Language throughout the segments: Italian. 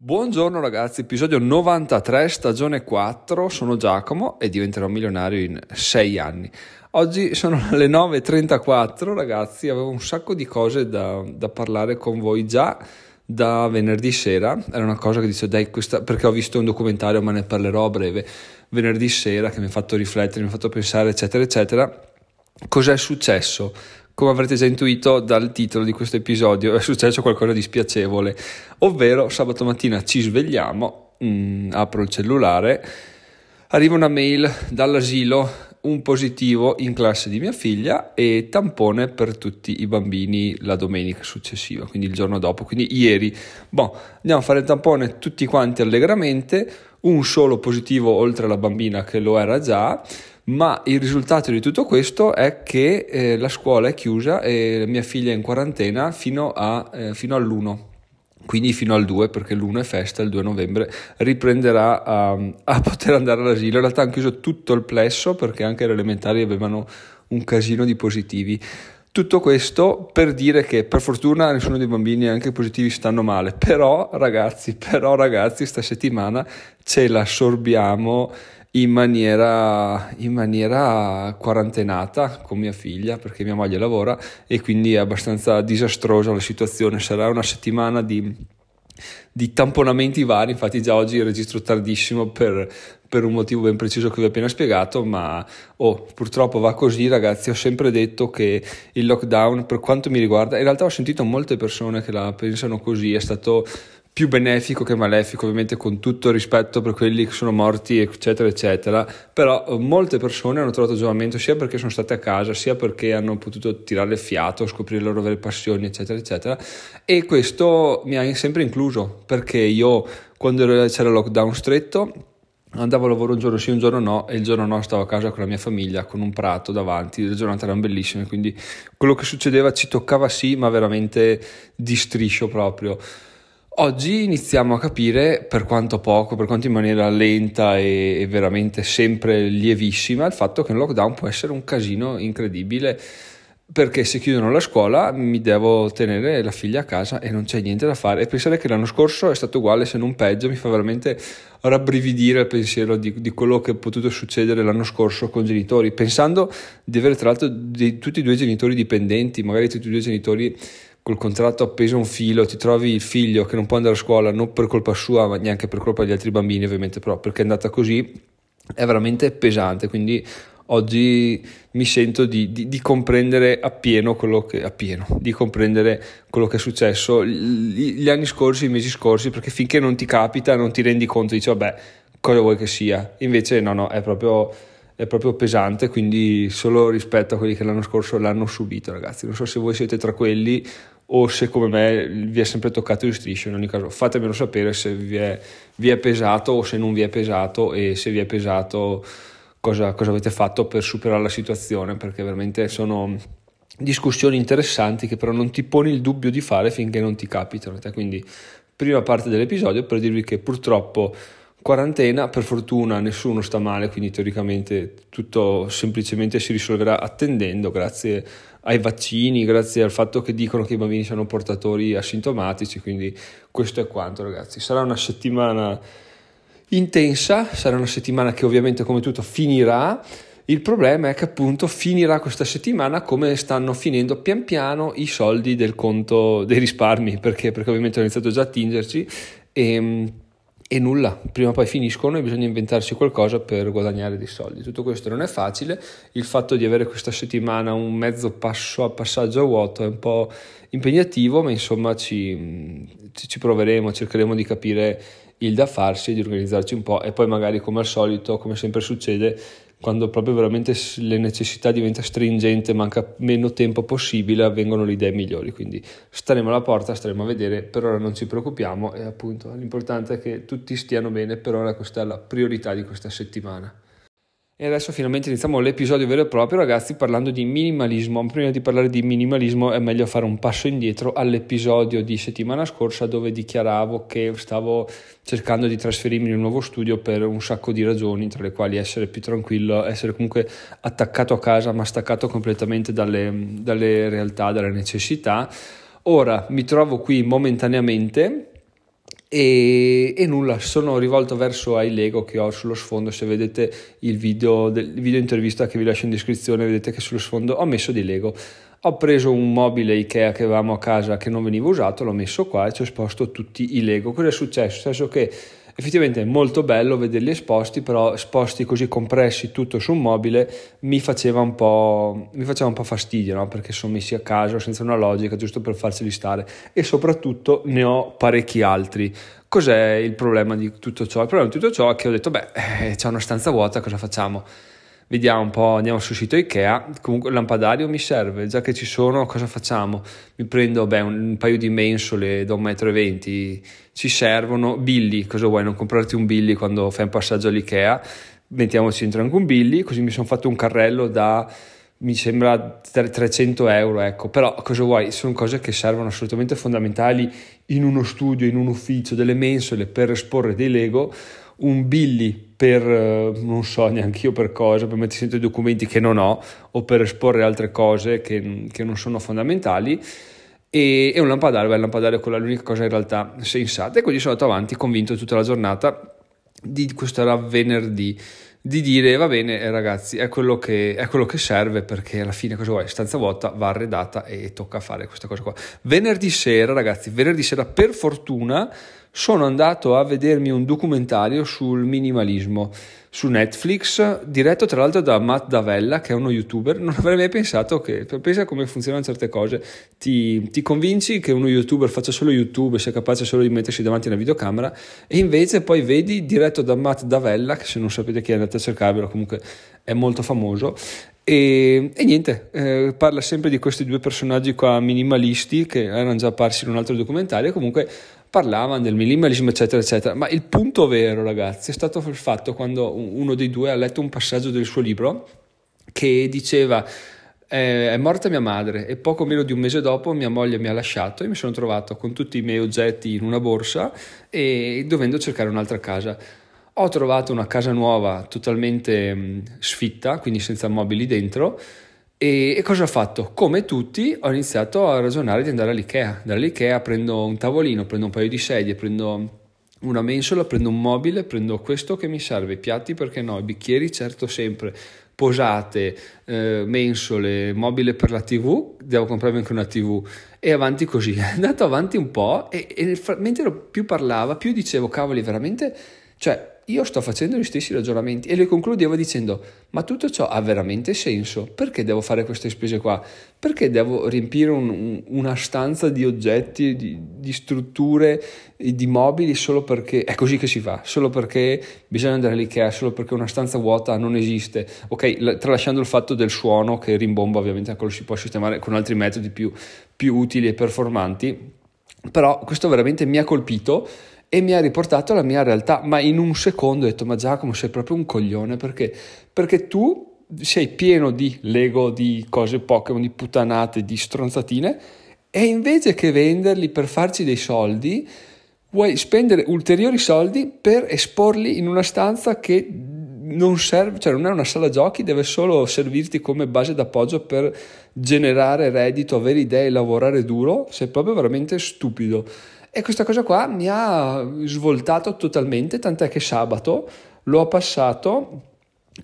Buongiorno ragazzi, episodio 93, stagione 4, sono Giacomo e diventerò milionario in 6 anni. Oggi sono le 9.34 ragazzi, avevo un sacco di cose da, da, parlare con voi già da venerdì sera, era una cosa che dicevo dai questa, perché ho visto un documentario ma ne parlerò a breve, venerdì sera che mi ha fatto riflettere, mi ha fatto pensare eccetera eccetera. Cos'è successo? Come avrete già intuito dal titolo di questo episodio, è successo qualcosa di spiacevole, ovvero sabato mattina ci svegliamo, mh, mm, apro il cellulare, arriva una mail dall'asilo, un positivo in classe di mia figlia e tampone per tutti i bambini la domenica successiva, quindi il giorno dopo, quindi ieri. Boh, andiamo a fare il tampone tutti quanti allegramente, un solo positivo oltre alla bambina che lo era già ma il risultato di tutto questo è che eh, la scuola è chiusa e mia figlia è in quarantena fino, a, eh, fino all'1 quindi fino al 2 perché l'1 è festa, il 2 novembre riprenderà a, a, poter andare all'asilo. In realtà hanno chiuso tutto il plesso perché anche le elementari avevano un casino di positivi. Tutto questo per dire che per fortuna nessuno dei bambini anche positivi stanno male, però ragazzi, però ragazzi, sta settimana ce la sorbiamo in maniera, in maniera quarantenata con mia figlia perché mia moglie lavora e quindi è abbastanza disastrosa la situazione. Sarà una settimana di, di tamponamenti vari, infatti già oggi registro tardissimo per, per, un motivo ben preciso che vi ho appena spiegato, ma oh, purtroppo va così ragazzi, ho sempre detto che il lockdown per quanto mi riguarda, in realtà ho sentito molte persone che la pensano così, è stato più benefico che malefico, ovviamente con tutto rispetto per quelli che sono morti, eccetera, eccetera. Però eh, molte persone hanno trovato giovamento sia perché sono state a casa, sia perché hanno potuto tirare il fiato, scoprire le loro vere passioni, eccetera, eccetera. E questo mi ha sempre incluso perché io, quando c'era il lockdown stretto, andavo a lavoro un giorno sì, un giorno no, e il giorno no stavo a casa con la mia famiglia, con un prato davanti, le giornate erano bellissime, quindi quello che succedeva ci toccava sì, ma veramente di striscio proprio. Oggi iniziamo a capire, per quanto poco, per quanto in maniera lenta e, veramente sempre lievissima, il fatto che un lockdown può essere un casino incredibile perché se chiudono la scuola mi devo tenere la figlia a casa e non c'è niente da fare. E pensare che l'anno scorso è stato uguale, se non peggio, mi fa veramente rabbrividire il pensiero di, di quello che è potuto succedere l'anno scorso con genitori, pensando di avere tra l'altro di, tutti e due genitori dipendenti, magari tutti e due genitori col contratto appeso a un filo, ti trovi il figlio che non può andare a scuola non per colpa sua, ma neanche per colpa degli altri bambini, ovviamente, però perché è andata così, è veramente pesante. Quindi oggi mi sento di, di, di, comprendere appieno quello che appieno, di comprendere quello che è successo gli, anni scorsi, i mesi scorsi, perché finché non ti capita non ti rendi conto, dici vabbè, cosa vuoi che sia? Invece no, no, è proprio è proprio pesante, quindi solo rispetto a quelli che l'anno scorso l'hanno subito, ragazzi. Non so se voi siete tra quelli o se come me vi è sempre toccato il striscio. In ogni caso, fatemelo sapere se vi è, vi è pesato o se non vi è pesato e se vi è pesato cosa, cosa avete fatto per superare la situazione, perché veramente sono discussioni interessanti che però non ti poni il dubbio di fare finché non ti capitano. Quindi, prima parte dell'episodio per dirvi che purtroppo quarantena, per fortuna nessuno sta male, quindi teoricamente tutto semplicemente si risolverà attendendo grazie ai vaccini, grazie al fatto che dicono che i bambini sono portatori asintomatici, quindi questo è quanto ragazzi. Sarà una settimana intensa, sarà una settimana che ovviamente come tutto finirà. Il problema è che appunto finirà questa settimana come stanno finendo pian piano i soldi del conto dei risparmi, perché, perché ovviamente ho iniziato già a attingerci e e nulla, prima o poi finiscono e bisogna inventarsi qualcosa per guadagnare dei soldi. Tutto questo non è facile, il fatto di avere questa settimana un mezzo passo a passaggio a vuoto è un po' impegnativo, ma insomma ci, ci proveremo, cercheremo di capire il da farsi, di organizzarci un po' e poi magari come al solito, come sempre succede, quando proprio veramente le necessità diventa stringente, manca meno tempo possibile, avvengono le idee migliori. Quindi staremo alla porta, staremo a vedere, per ora non ci preoccupiamo e appunto l'importante è che tutti stiano bene, per ora questa è la priorità di questa settimana. E adesso finalmente iniziamo l'episodio vero e proprio, ragazzi, parlando di minimalismo. Prima di parlare di minimalismo è meglio fare un passo indietro all'episodio di settimana scorsa dove dichiaravo che stavo cercando di trasferirmi in un nuovo studio per un sacco di ragioni, tra le quali essere più tranquillo, essere comunque attaccato a casa ma staccato completamente dalle, dalle realtà, dalle necessità. Ora mi trovo qui momentaneamente e, e, nulla, sono rivolto verso ai Lego che ho sullo sfondo. Se vedete il video, del, video intervista che vi lascio in descrizione, vedete che sullo sfondo ho messo dei Lego. Ho preso un mobile Ikea che avevamo a casa che non veniva usato, l'ho messo qua e ci ho esposto tutti i Lego. Cosa è successo? È successo che effettivamente è molto bello vederli esposti, però esposti così compressi tutto su un mobile mi faceva un po', mi faceva un po fastidio, no? perché sono messi a caso senza una logica, giusto per farceli stare e soprattutto ne ho parecchi altri. Cos'è il problema di tutto ciò? Il problema di tutto ciò è che ho detto, beh, eh, c'è una stanza vuota, cosa facciamo? Vediamo un po', andiamo sul sito Ikea, comunque il lampadario mi serve, già che ci sono cosa facciamo? Mi prendo beh, un, paio di mensole da 1,20 m, ci servono, Billy, cosa vuoi? Non comprarti un Billy quando fai un passaggio all'Ikea, mettiamoci dentro anche un Billy, così mi sono fatto un carrello da mi sembra 300 euro, ecco, però cosa vuoi? Sono cose che servono assolutamente fondamentali in uno studio, in un ufficio, delle mensole per esporre dei Lego, un Billy per, eh, non so neanche io per cosa, per mettere dentro i documenti che non ho o per esporre altre cose che, che non sono fondamentali e, e un lampadario, beh, il lampadario è quella l'unica cosa in realtà sensata. E quindi sono andato avanti convinto tutta la giornata di questo era venerdì di dire va bene eh, ragazzi è quello, che, è quello che serve perché alla fine cosa vuoi? Stanza vuota va arredata e tocca fare questa cosa qua. Venerdì sera ragazzi venerdì sera per fortuna sono andato a vedermi un documentario sul minimalismo su Netflix, diretto tra l'altro da Matt Davella, che è uno youtuber. Non avrei mai pensato che, pensa come funzionano certe cose, ti, ti convinci che uno youtuber faccia solo YouTube sia capace solo di mettersi davanti a una videocamera, e invece poi vedi, diretto da Matt Davella, che se non sapete chi è andate a cercarvelo, comunque è molto famoso, e, e, niente, eh, parla sempre di questi due personaggi qua minimalisti che erano già apparsi in un altro documentario. Comunque parlavano del minimalismo, eccetera, eccetera. Ma il punto vero, ragazzi, è stato il fatto quando uno dei due ha letto un passaggio del suo libro che diceva è morta mia madre e poco meno di un mese dopo mia moglie mi ha lasciato e mi sono trovato con tutti i miei oggetti in una borsa e dovendo cercare un'altra casa. Ho trovato una casa nuova totalmente sfitta, quindi senza mobili dentro e, e, cosa ho fatto? Come tutti ho iniziato a ragionare di andare all'IKEA. Dall'IKEA prendo un tavolino, prendo un paio di sedie, prendo una mensola, prendo un mobile, prendo questo che mi serve, i piatti perché no, i bicchieri certo sempre, posate, eh, mensole, mobile per la tv, devo comprarmi anche una tv e avanti così. È andato avanti un po' e, e mentre più parlava più dicevo cavoli veramente, cioè io sto facendo gli stessi ragionamenti e le concludevo dicendo ma tutto ciò ha veramente senso? Perché devo fare queste spese qua? Perché devo riempire un, una stanza di oggetti, di, di strutture, di mobili solo perché è così che si fa, solo perché bisogna andare all'IKEA, solo perché una stanza vuota non esiste. Ok, tralasciando il fatto del suono che rimbomba ovviamente quello si può sistemare con altri metodi più, più utili e performanti, però questo veramente mi ha colpito e mi ha riportato alla mia realtà, ma in un secondo ho detto ma Giacomo sei proprio un coglione perché? Perché tu sei pieno di Lego, di cose Pokémon, di puttanate, di stronzatine e invece che venderli per farci dei soldi vuoi spendere ulteriori soldi per esporli in una stanza che non serve, cioè non è una sala giochi, deve solo servirti come base d'appoggio per generare reddito, avere idee, lavorare duro, sei proprio veramente stupido. E questa cosa qua mi ha svoltato totalmente, tant'è che sabato l'ho passato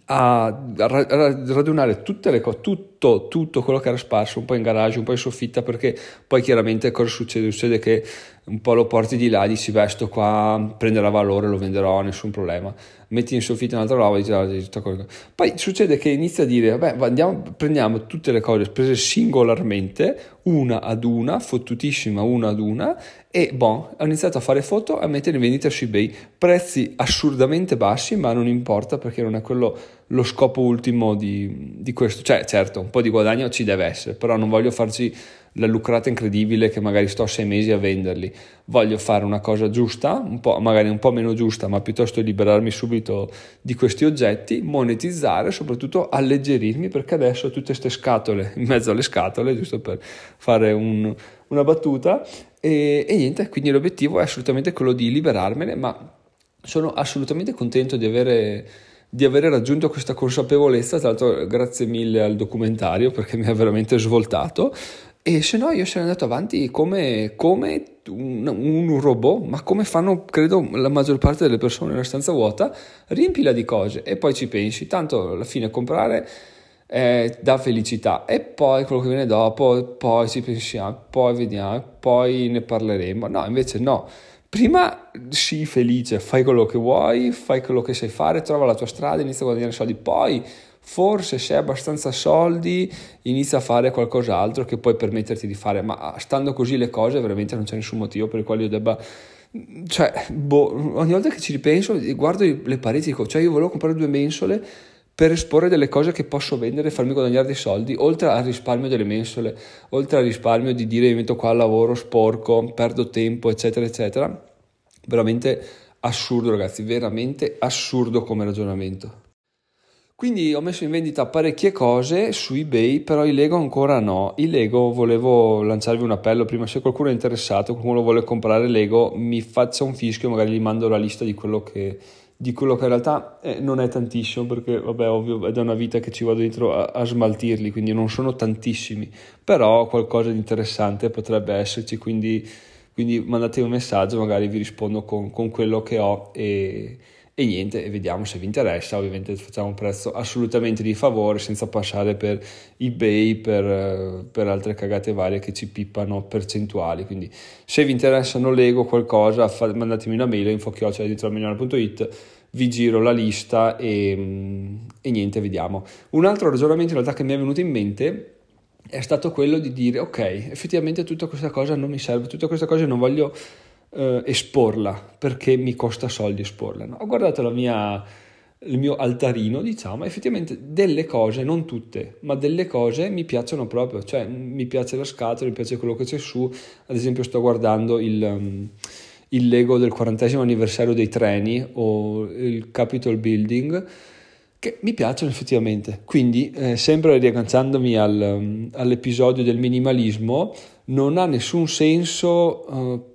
a radunare tutte le cose, tutto, tutto quello che era sparso, un po' in garage, un po' in soffitta, perché poi chiaramente cosa succede? Succede che un po' lo porti di là, dici beh sto qua prenderà valore, lo venderò, nessun problema, metti in soffitta un'altra roba, dici, ah, tutta cosa. poi succede che inizia a dire vabbè andiamo, prendiamo tutte le cose prese singolarmente, una ad una, fottutissima una ad una, e bon, ho iniziato a fare foto e a mettere in vendita su eBay, prezzi assurdamente bassi, ma non importa perché non è quello lo scopo ultimo di, di questo, cioè certo un po' di guadagno ci deve essere, però non voglio farci la lucrata incredibile che magari sto sei mesi a venderli. Voglio fare una cosa giusta, un magari un po' meno giusta, ma piuttosto liberarmi subito di questi oggetti, monetizzare e soprattutto alleggerirmi perché adesso ho tutte queste scatole in mezzo alle scatole, giusto per fare un, una battuta. E, e niente, quindi l'obiettivo è assolutamente quello di liberarmene, ma sono assolutamente contento di avere di avere raggiunto questa consapevolezza, tra l'altro grazie mille al documentario perché mi ha veramente svoltato e se no io sarei andato avanti come, come un, un, robot, ma come fanno credo la maggior parte delle persone nella stanza vuota, riempila di cose. E poi ci pensi, tanto alla fine comprare eh, dà felicità. E poi quello che viene dopo, poi ci pensiamo, poi vediamo, poi ne parleremo, no invece no, prima sii felice, fai quello che vuoi, fai quello che sai fare, trova la tua strada, inizia a guadagnare soldi, poi forse se hai abbastanza soldi inizia a fare qualcos'altro che puoi permetterti di fare, ma stando così le cose veramente non c'è nessun motivo per il quale io debba... Cioè, boh, ogni volta che ci ripenso guardo le pareti dico, cioè io volevo comprare due mensole per esporre delle cose che posso vendere e farmi guadagnare dei soldi, oltre al risparmio delle mensole, oltre al risparmio di dire mi metto qua al lavoro sporco, perdo tempo, eccetera, eccetera. Veramente assurdo, ragazzi, veramente assurdo come ragionamento. Quindi ho messo in vendita parecchie cose su eBay, però i Lego ancora no. I Lego volevo lanciarvi un appello prima, se qualcuno è interessato, qualcuno vuole comprare Lego, mi faccia un fischio, magari gli mando la lista di quello che, di quello che in realtà eh, non è tantissimo, perché vabbè, ovvio, è da una vita che ci vado dentro a, a smaltirli, quindi non sono tantissimi, però qualcosa di interessante potrebbe esserci, quindi, quindi mandatemi un messaggio, magari vi rispondo con, con quello che ho e e niente, vediamo se vi interessa, ovviamente facciamo un prezzo assolutamente di favore senza passare per ebay, per, per altre cagate varie che ci pippano percentuali, quindi se vi interessano Lego qualcosa fa, mandatemi una mail info.it vi giro la lista e, e niente, vediamo. Un altro ragionamento in realtà che mi è venuto in mente è stato quello di dire ok, effettivamente tutta questa cosa non mi serve, tutta questa cosa non voglio eh, esporla perché mi costa soldi esporla. No? Ho guardato mia, il mio altarino, diciamo, effettivamente delle cose, non tutte, ma delle cose mi piacciono proprio, cioè mi piace la scatola, mi piace quello che c'è su, ad esempio sto guardando il... Um, il Lego del 40 anniversario dei treni o il Capitol Building che mi piacciono effettivamente. Quindi, eh, sempre riagganciandomi al, um, all'episodio del minimalismo, non ha nessun senso uh,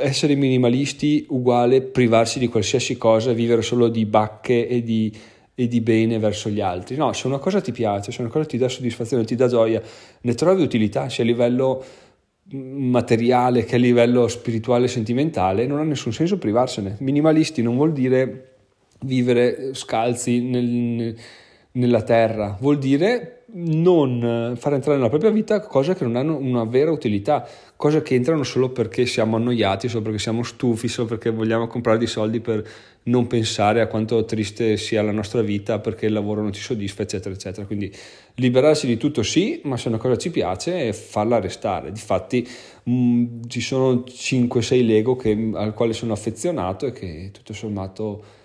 essere minimalisti uguale privarsi di qualsiasi cosa, vivere solo di bacche e di, e di bene verso gli altri. No, se una cosa ti piace, se una cosa ti dà soddisfazione, ti dà gioia, ne trovi utilità sia a livello materiale che a livello spirituale e sentimentale, non ha nessun senso privarsene. Minimalisti non vuol dire vivere scalzi nel, nella terra, vuol dire non far entrare nella propria vita cose che non hanno una vera utilità, cose che entrano solo perché siamo annoiati, solo perché siamo stufi, solo perché vogliamo comprare dei soldi per non pensare a quanto triste sia la nostra vita perché il lavoro non ci soddisfa, eccetera, eccetera. Quindi liberarsi di tutto sì, ma se una cosa ci piace, farla restare. Difatti mh, mm, ci sono 5-6 Lego che, al quale sono affezionato e che tutto sommato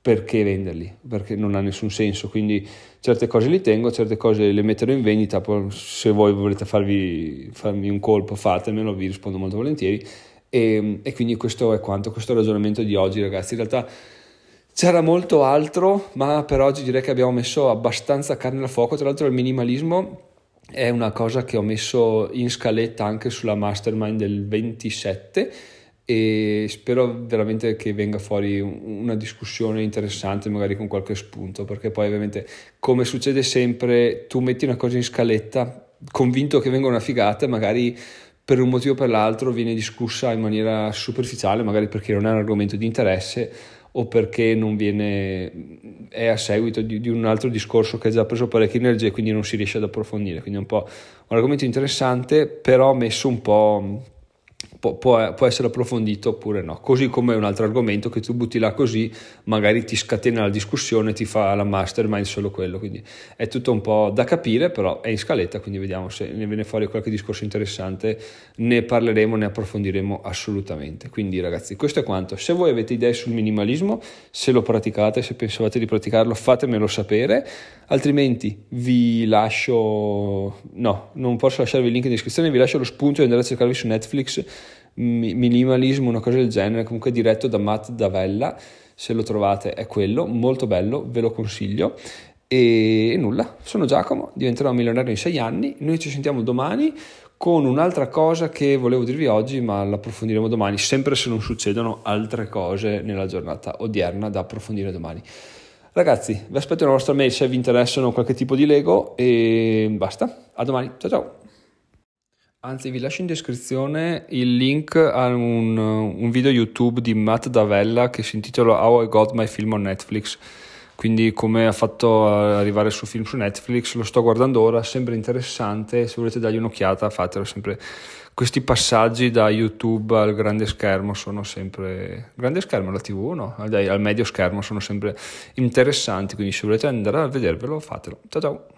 perché venderli? Perché non ha nessun senso. Quindi certe cose li tengo, certe cose le metterò in vendita, poi se voi volete farvi, farmi un colpo fatemelo, vi rispondo molto volentieri. E, e quindi questo è quanto, questo è il ragionamento di oggi ragazzi. In realtà c'era molto altro, ma per oggi direi che abbiamo messo abbastanza carne al fuoco. Tra l'altro il minimalismo è una cosa che ho messo in scaletta anche sulla mastermind del 27 e spero veramente che venga fuori una discussione interessante magari con qualche spunto perché poi ovviamente come succede sempre tu metti una cosa in scaletta convinto che venga una figata magari per un motivo o per l'altro viene discussa in maniera superficiale magari perché non è un argomento di interesse o perché non viene è a seguito di, di un altro discorso che ha già preso parecchia energia e quindi non si riesce ad approfondire. Quindi è un po' un argomento interessante però messo un po' può, può, può, essere approfondito oppure no. Così come un altro argomento che tu butti là così, magari ti scatena la discussione, ti fa la mastermind solo quello. Quindi è tutto un po' da capire, però è in scaletta, quindi vediamo se ne viene fuori qualche discorso interessante, ne parleremo, ne approfondiremo assolutamente. Quindi ragazzi, questo è quanto. Se voi avete idee sul minimalismo, se lo praticate, se pensavate di praticarlo, fatemelo sapere, altrimenti vi lascio, no, non posso lasciarvi il link in descrizione, vi lascio lo spunto di andare a cercarvi su Netflix minimalismo, una cosa del genere, comunque diretto da Matt Davella, se lo trovate è quello, molto bello, ve lo consiglio. E nulla, sono Giacomo, diventerò milionario in sei anni, noi ci sentiamo domani con un'altra cosa che volevo dirvi oggi, ma l'approfondiremo domani, sempre se non succedono altre cose nella giornata odierna da approfondire domani. Ragazzi, vi aspetto nella vostra mail se vi interessano qualche tipo di Lego e basta. A domani. Ciao ciao. Anzi, vi lascio in descrizione il link a un, un video YouTube di Matt Davella che si intitola How I Got My Film on Netflix quindi come ha fatto arrivare il suo film su Netflix, lo sto guardando ora, sembra interessante, se volete dargli un'occhiata fatelo sempre. Questi passaggi da YouTube al grande schermo sono sempre... grande schermo, la tv no? Al medio schermo sono sempre interessanti, quindi se volete andare a vedervelo fatelo. Ciao ciao!